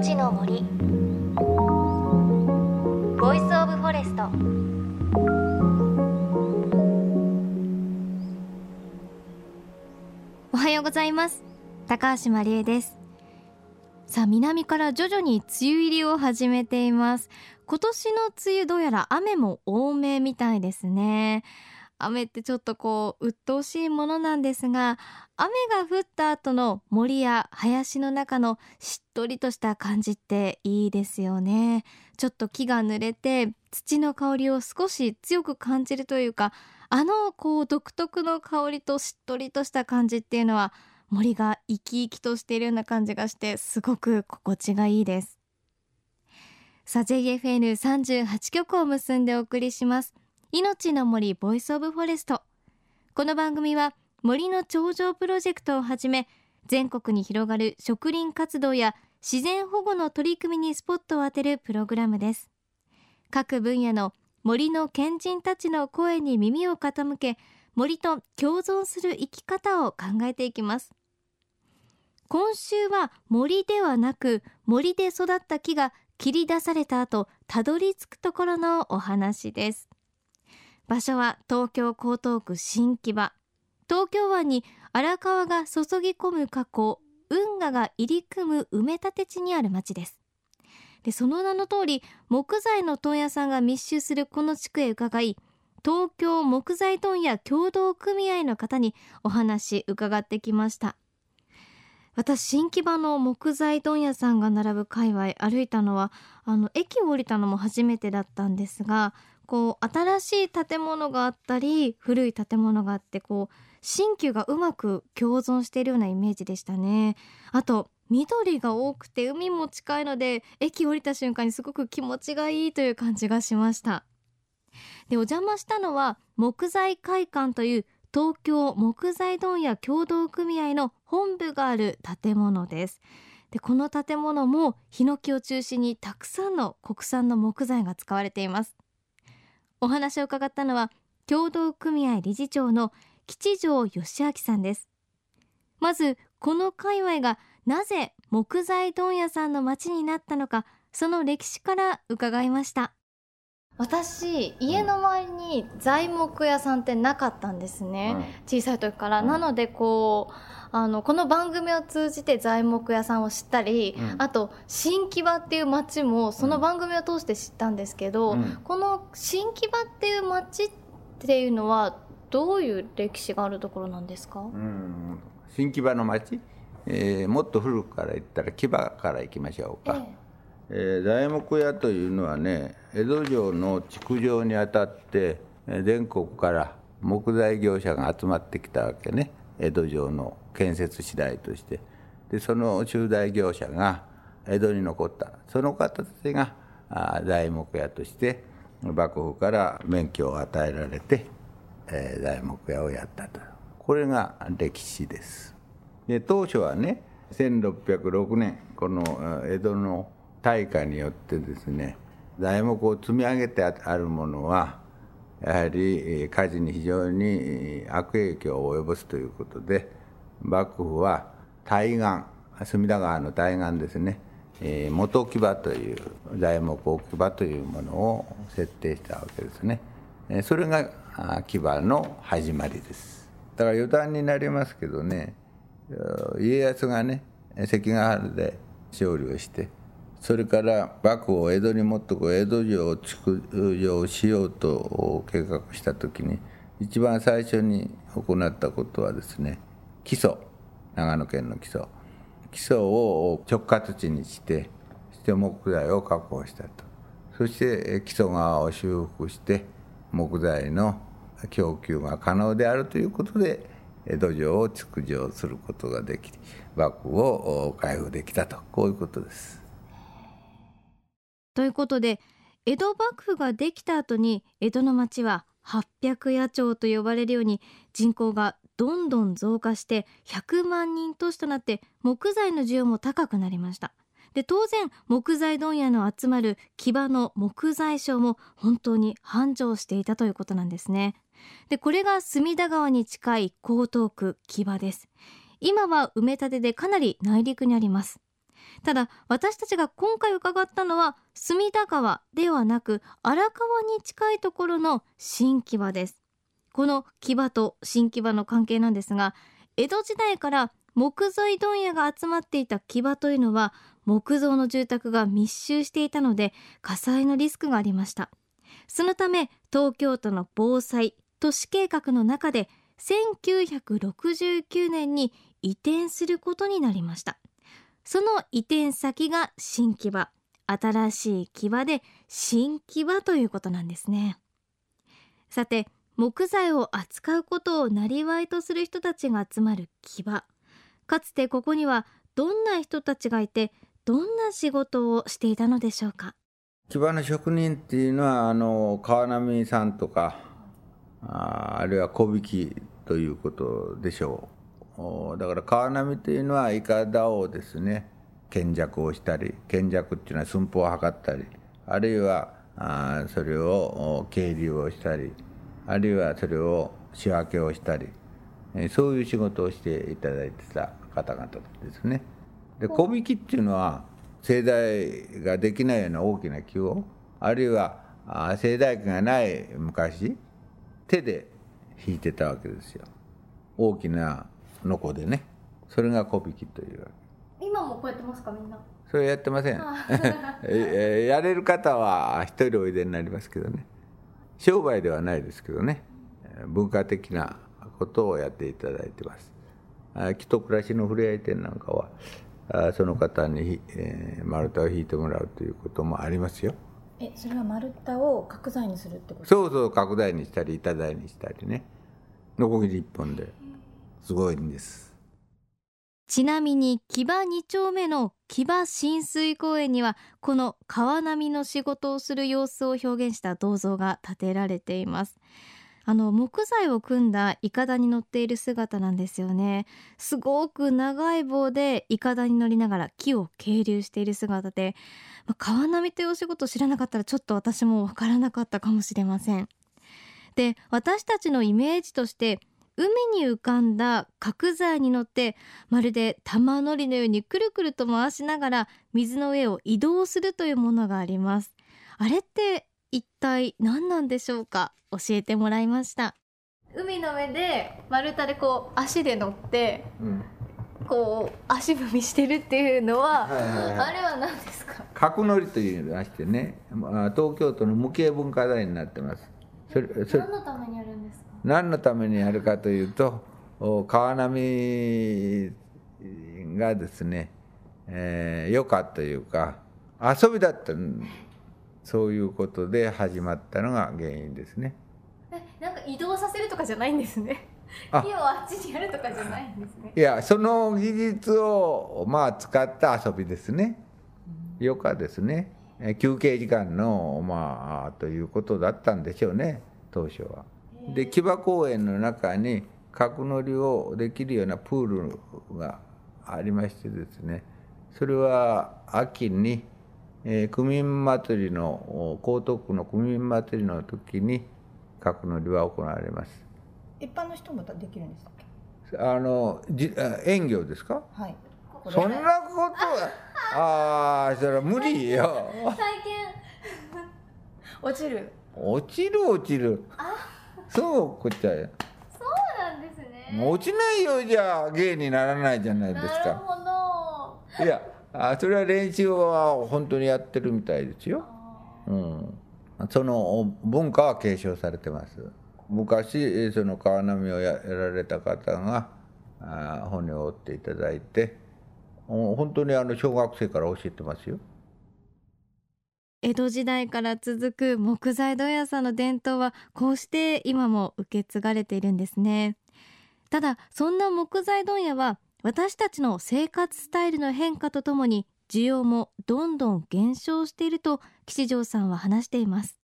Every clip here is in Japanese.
命の森。 Voice of Forest。おはようございます。高橋万里恵です。さあ南から徐々に梅雨入りを始めています。今年の梅雨どうやら雨も多めみたいですね。雨ってちょっとこう鬱陶しいものなんですが雨が降った後の森や林の中のしっとりとした感じっていいですよね。ちょっと木が濡れて土の香りを少し強く感じるというかあのこう独特の香りとしっとりとした感じっていうのは森が生き生きとしているような感じがしてすごく心地がいいです。さあ JFN38 曲を結んでお送りします。命の森 Voice of Forest。この番組は森の長城プロジェクトをはじめ全国に広がる植林活動や自然保護の取り組みにスポットを当てるプログラムです。各分野の森の賢人たちの声に耳を傾け森と共存する生き方を考えていきます。今週は森ではなく森で育った木が切り出された後たどり着くところのお話です。場所は東京江東区新木場。東京湾に荒川が注ぎ込む河口。運河が入り組む埋め立て地にある町です。でその名の通り木材の問屋さんが密集するこの地区へ伺い東京木材問屋協同組合の方にお話伺ってきました。私新木場の木材問屋さんが並ぶ界隈歩いたのはあの駅を降りたのも初めてだったんですがこう新しい建物があったり古い建物があってこう新旧がうまく共存しているようなイメージでしたね。あと緑が多くて海も近いので駅降りた瞬間にすごく気持ちがいいという感じがしました。でお邪魔したのは木材会館という東京木材問屋協同組合の本部がある建物です。でこの建物もヒノキを中心にたくさんの国産の木材が使われています。お話を伺ったのは協同組合理事長の吉城義明さんです。まずこの界隈がなぜ木材問屋さんの町になったのかその歴史から伺いました。私家の周りに材木屋さんってなかったんですね、うん、小さい時から、うん、なのでこうあのこの番組を通じて材木屋さんを知ったり、うん、あと新木場っていう町もその番組を通して知ったんですけど、この新木場っていう町っていうのはどういう歴史があるところなんですか、新木場の町、えー、もっと古くから言ったら木場から行きましょうか。えええー、材木屋というのはね江戸城の築城にあたって全国から木材業者が集まってきたわけね。江戸城の建設次第として。でその中大業者が江戸に残った。その方たちが材木屋として幕府から免許を与えられて、えー、材木屋をやったと。これが歴史です。で当初はね1606年この江戸の大火によってですね材木を積み上げてあるものはやはり火事に非常に悪影響を及ぼすということで幕府は対岸隅田川の対岸ですね元木場という材木置き場というものを設定したわけですね。それが木場の始まりです。だから余談になりますけどね家康がね関ヶ原で勝利をしてそれから幕府を江戸に持ってこう江戸城を築城しようと計画した時に一番最初に行ったことはですね基礎長野県の基礎基礎を直轄地にしてそして木材を確保したと。そして基礎側を修復して木材の供給が可能であるということで江戸城を築城することができ幕府を開封できたと。こういうことです。ということで江戸幕府ができた後に江戸の町は800野町と呼ばれるように人口がどんどん増加して100万人都市となって木材の需要も高くなりました。で当然木材問屋の集まる木場の木材商も本当に繁盛していたということなんですね。でこれが隅田川に近い江東区木場です。今は埋め立てでかなり内陸にあります。ただ私たちが今回伺ったのは隅田川ではなく荒川に近いところの新木場です。この木場と新木場の関係なんですが江戸時代から木材問屋が集まっていた木場というのは木造の住宅が密集していたので火災のリスクがありました。そのため東京都の防災都市計画の中で1969年に移転することになりました。その移転先が新木場。新しい木場で新木場ということなんですね。さて木材を扱うことを生りとする人たちが集まる木場。かつてここにはどんな人たちがいてどんな仕事をしていたのでしょうか。木場の職人っていうのはあの川波さんとかああるいは小引きということでしょう。だから川波というのはいかだをですね。見弱をしたり見弱っていうのは寸法を測ったりあるいはあそれを渓流をしたりあるいはそれを仕分けをしたりそういう仕事をしていただいてた方々ですね。で小引きっていうのは盛大ができないような大きな木をあるいは盛大機がない昔手で引いてたわけですよ。大きなのこでね。それが小引きというわけ。今もこうやってますかみんな？それやってません。やれる方は一人おいでになりますけどね。商売ではないですけどね。文化的なことをやっていただいてます。木と暮らしのふれあい店なんかはその方に、えー、丸太を引いてもらうということもありますよ。えそれは丸太を角材にするってこと？そうそう角材にしたり板材にしたりね。ノコギリ一本ですごいんです。ちなみに木場2丁目の木場親水公園にはこの川波の仕事をする様子を表現した銅像が建てられています。あの木材を組んだいかだに乗っている姿なんですよね。すごく長い棒でいかだに乗りながら木を係留している姿で、まあ、川波というお仕事を知らなかったらちょっと私もわからなかったかもしれません。で私たちのイメージとして海に浮かんだ角材に乗ってまるで玉乗りのようにくるくると回しながら水の上を移動するというものがあります。あれって一体何なんでしょうか？教えてもらいました。海の上で丸太でこう足で乗って、うん、こう足踏みしてるっていうのははいはいはい、あれは何ですか？角乗りというのがしてね東京都の無形文化財になってます。それそれ何のためにやるんですか何のためにやるかというと川波がですね、えー、余暇というか遊びだったそういうことで始まったのが原因ですね。なんか移動させるとかじゃないんですね。火をあっちにやるとかじゃないんですね。いや、その技術をまあ使った遊びですね。余暇ですね。休憩時間のまあということだったんでしょうね。当初は。で木場公園の中に角乗りをできるようなプールがありましてですね。それは秋にえー、区民祭りの江東区の区民祭りの時に角乗りは行われます。一般の人もできるんですあのじ園業ですか？はい。そんなことはああそれは無理よ。体験 落ちる。落ちる落ちるそうこっちゃそうなんですね落ちないようじゃ芸にならないじゃないですかなるほどいやあそれは練習は本当にやってるみたいですよ。うん、その文化は継承されてます。昔その川波をやられた方があ骨を折っていただいて本当にあの小学生から教えてますよ。江戸時代から続く木材問屋さんの伝統はこうして今も受け継がれているんですね。ただそんな木材問屋は私たちの生活スタイルの変化とともに需要もどんどん減少していると吉祥さんは話しています。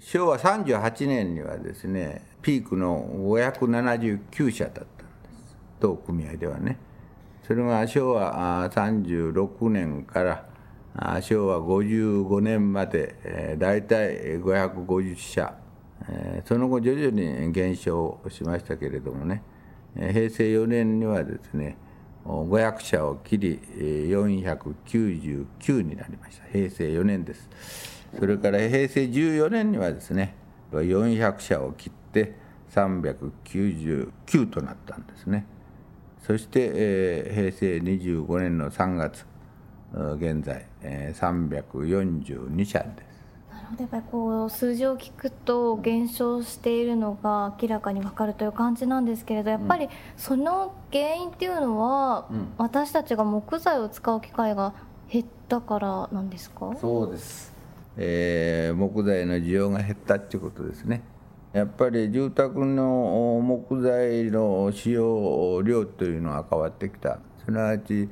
昭和38年にはですねピークの579社だったんです。当組合ではね。それが昭和36年から昭和55年まで、大体550社、その後徐々に減少しましたけれどもね平成4年にはですね500社を切り499になりました。平成4年です。それから平成14年にはですね400社を切って399となったんですね。そして、平成25年の3月現在、えー、342社です。なるほどやっぱりこう数字を聞くと減少しているのが明らかに分かるという感じなんですけれどやっぱりその原因っていうのは、うん、私たちが木材を使う機会が減ったからなんですか？そうです、えー、木材の需要が減ったっていうことですね。やっぱり住宅の木材の使用量というのは変わってきた。すなわち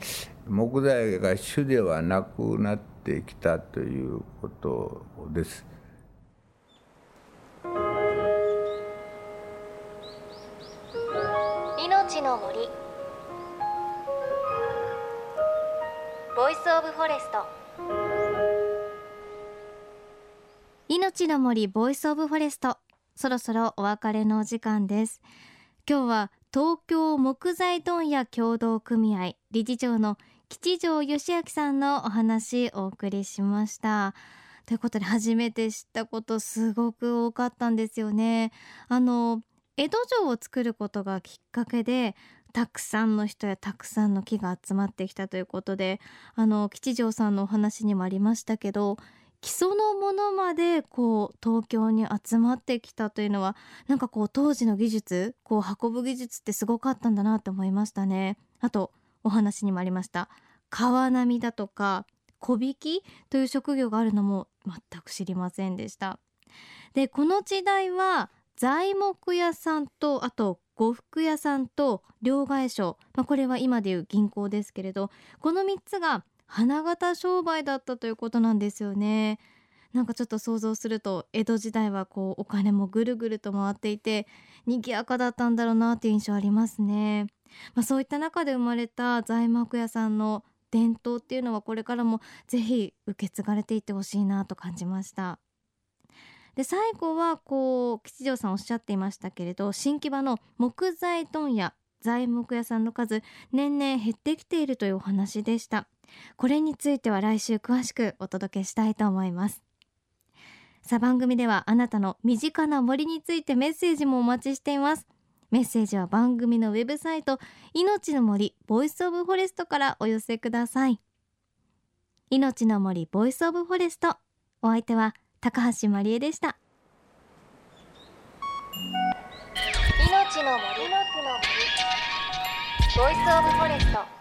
木材が主ではなくなってきたということです。命の森。Voice of Forest。命の森 Voice of Forest。そろそろお別れのお時間です。今日は東京木材問屋協同組合理事長の吉条良明さんのお話お送りしました。ということで初めて知ったことすごく多かったんですよね。あの江戸城を作ることがきっかけでたくさんの人やたくさんの木が集まってきたということであの吉城さんのお話にもありましたけど基礎のものまでこう東京に集まってきたというのはなんかこう当時の技術こう運ぶ技術ってすごかったんだなって思いましたね。あとお話にもありました。川波だとか小引きという職業があるのも全く知りませんでした。でこの時代は材木屋さんとあと呉服屋さんと両替商、まあ、これは今でいう銀行ですけれどこの3つが花形商売だったということなんですよね。なんかちょっと想像すると江戸時代はこうお金もぐるぐると回っていて賑やかだったんだろうなっていう印象ありますね、まあ、そういった中で生まれた材木屋さんの伝統っていうのはこれからもぜひ受け継がれていってほしいなと感じました。で最後はこう吉条さんおっしゃっていましたけれど新木場の木材問屋材木屋さんの数年々減ってきているというお話でした。これについては来週詳しくお届けしたいと思います。さあ番組ではあなたの身近な森についてメッセージもお待ちしています。メッセージは番組のウェブサイト命の森 Voice of Forest からお寄せください。命の森 Voice of Forest お相手は高橋万里恵でした。命の森の森。 Voice of Forest